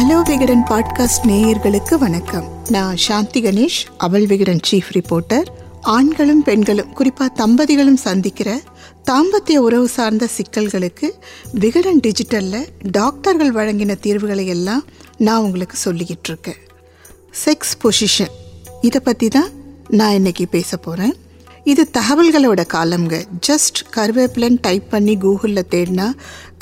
Hello Vikatan podcast நேயர்களுக்கு வணக்கம். நான் சாந்தி கணேஷ் அவள் விகடன் சீஃப் ரிப்போர்ட்டர் ஆண்களும் பெண்களும் குறிப்பா தம்பதிகளும் சந்திக்கிற தாம்பத்திய உறவு சார்ந்த சிக்கல்களுக்கு விகடன் டிஜிட்டல்ல டாக்டர்கள் வழங்கின தீர்வுகளை எல்லாம் நான் உங்களுக்கு சொல்லிக்கிட்டு இருக்கேன். செக்ஸ் பொசிஷன் இதை பற்றி தான் நான் இன்னைக்கு பேச போகிறேன் இது தகவல்களோட காலம்ங்க. ஜஸ்ட் கருவேப்பிலன்னு டைப் பண்ணி கூகுளில் தேடினா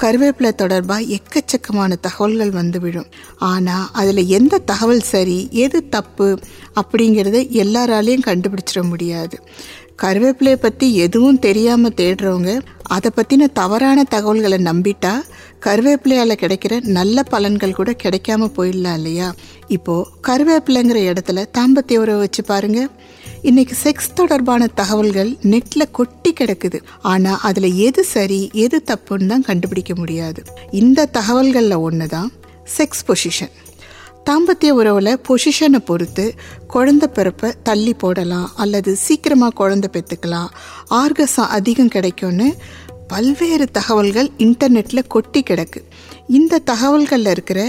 கருவேப்பிலை தொடர்பாக எக்கச்சக்கமான தகவல்கள் வந்து விழும். ஆனால் அதில் எந்த தகவல் சரி எது தப்பு அப்படிங்கிறத எல்லாராலையும் கண்டுபிடிச்சிட முடியாது. கருவேப்பிலையை பற்றி எதுவும் தெரியாமல் தேடுறவங்க அதை பற்றின தவறான தகவல்களை நம்பிட்டா கருவேப்பிலையால் கிடைக்கிற நல்ல பலன்கள் கூட கிடைக்காம போயிடலாம் இல்லையா? இப்போது கருவேப்பிலைங்கிற இடத்துல தாம்பத்திய உறவை வச்சு பாருங்கள் இன்னைக்கு செக்ஸ் தொடர்பான தகவல்கள் நெட்டில் கொட்டி கிடக்குது. ஆனால் அதில் எது சரி எது தப்புன்னு தான் கண்டுபிடிக்க முடியாது. இந்த தகவல்களில் ஒன்று தான் செக்ஸ் பொசிஷன் தாம்பத்திய உறவில் பொசிஷனை பொறுத்து குழந்தை பிறப்பை தள்ளி போடலாம் அல்லது சீக்கிரமாக குழந்தை பெற்றுக்கலாம் ஆர்கசம் அதிகம் கிடைக்கும்னு பல்வேறு தகவல்கள் இன்டர்நெட்டில் கொட்டி கிடக்கு. இந்த தகவல்களில் இருக்கிற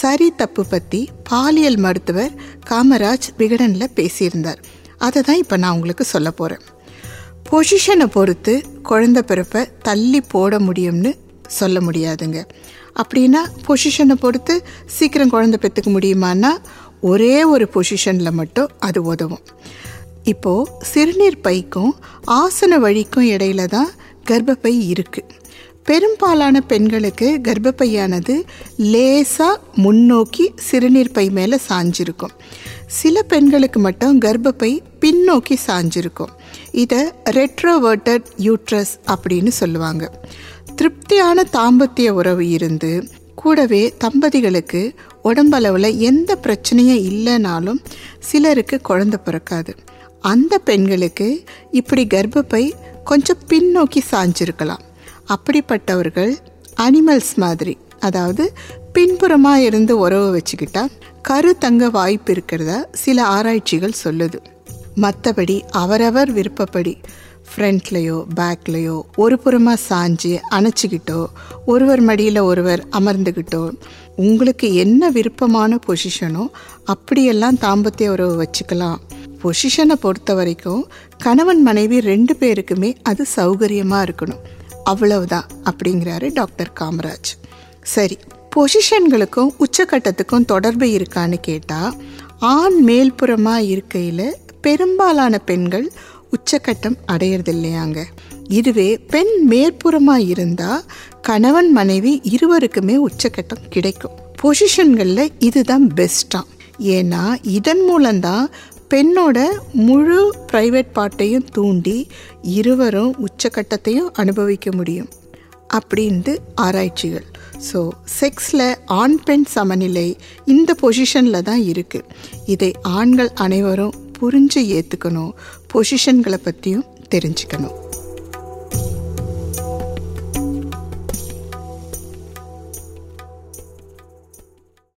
சரி தப்பு பற்றி பாலியல் மருத்துவர் காமராஜ் விகடனில் பேசியிருந்தார். அதை தான் இப்போ நான் உங்களுக்கு சொல்ல போகிறேன் பொசிஷனை பொறுத்து குழந்த பிறப்பை தள்ளி போட முடியும்னு சொல்ல முடியாதுங்க. அப்படின்னா பொசிஷனை பொறுத்து சீக்கிரம் குழந்தை பெற்றுக்க முடியுமான்னா ஒரே ஒரு பொசிஷனில் மட்டும் அது உதவும். இப்போது சிறுநீர் பைக்கும் ஆசன வழிக்கும் இடையில தான் கர்ப்பப்பை இருக்குது பெரும்பாலான பெண்களுக்கு கர்ப்பப்பையானது லேசாக முன்னோக்கி சிறுநீர் பை மேலே சாஞ்சிருக்கும். சில பெண்களுக்கு மட்டும் கர்ப்பப்பை பின்னோக்கி சாஞ்சிருக்கும். இதை ரெட்ரோவர்டட் யூட்ரஸ் அப்படின்னு சொல்லுவாங்க. திருப்தியான தாம்பத்திய உறவு இருந்து கூடவே தம்பதிகளுக்கு உடம்பளவில் எந்த பிரச்சனையும் இல்லைனாலும் சிலருக்கு குழந்தை பிறக்காது. அந்த பெண்களுக்கு இப்படி கர்ப்பப்பை கொஞ்சம் பின்னோக்கி சாஞ்சிருக்கலாம். அப்படிப்பட்டவர்கள் அனிமல்ஸ் மாதிரி. அதாவது பின்புறமாக இருந்து உறவு வச்சுக்கிட்டா கரு தங்க வாய்ப்பு இருக்கிறத சில ஆராய்ச்சிகள் சொல்லுது. மற்றபடி அவரவர் விருப்பப்படி ஃப்ரண்ட்லேயோ பேக்லேயோ ஒரு புறமாக சாஞ்சு அணைச்சிக்கிட்டோ ஒருவர் மடியில் ஒருவர் அமர்ந்துக்கிட்டோ உங்களுக்கு என்ன விருப்பமான பொசிஷனோ அப்படியெல்லாம் தாம்பத்திய உறவு வச்சுக்கலாம். பொசிஷனை பொறுத்த வரைக்கும் கணவன் மனைவி ரெண்டு பேருக்குமே அது சௌகரியமாக இருக்கணும். அவ்வளவுதான் அப்படிங்கிறாரு டாக்டர் காமராஜ். சரி பொசிஷன்களுக்கும் உச்சக்கட்டத்துக்கும் தொடர்பு இருக்கான்னு கேட்டால் ஆண் மேல்புறமாக இருக்கையில் பெரும்பாலான பெண்கள் உச்சக்கட்டம் அடையிறது இல்லையாங்க இதுவே பெண் மேற்புறமாக இருந்தால் கணவன் மனைவி இருவருக்குமே உச்சக்கட்டம் கிடைக்கும். பொசிஷன்களில் இதுதான் பெஸ்ட்டாக ஏன்னா இதன் மூலம்தான் பெண்ணோட முழு ப்ரைவேட் பாட்டையும் தூண்டி இருவரும் உச்சக்கட்டத்தையும் அனுபவிக்க முடியும் அப்படின்ட்டு ஆராய்ச்சிகள். ஸோ செக்ஸில் ஆண் பெண் சமநிலை இந்த பொசிஷனில் தான் இருக்குது இதை ஆண்கள் அனைவரும் புரிஞ்சு ஏற்றுக்கணும் பொசிஷன்களை பற்றியும் தெரிஞ்சுக்கணும்.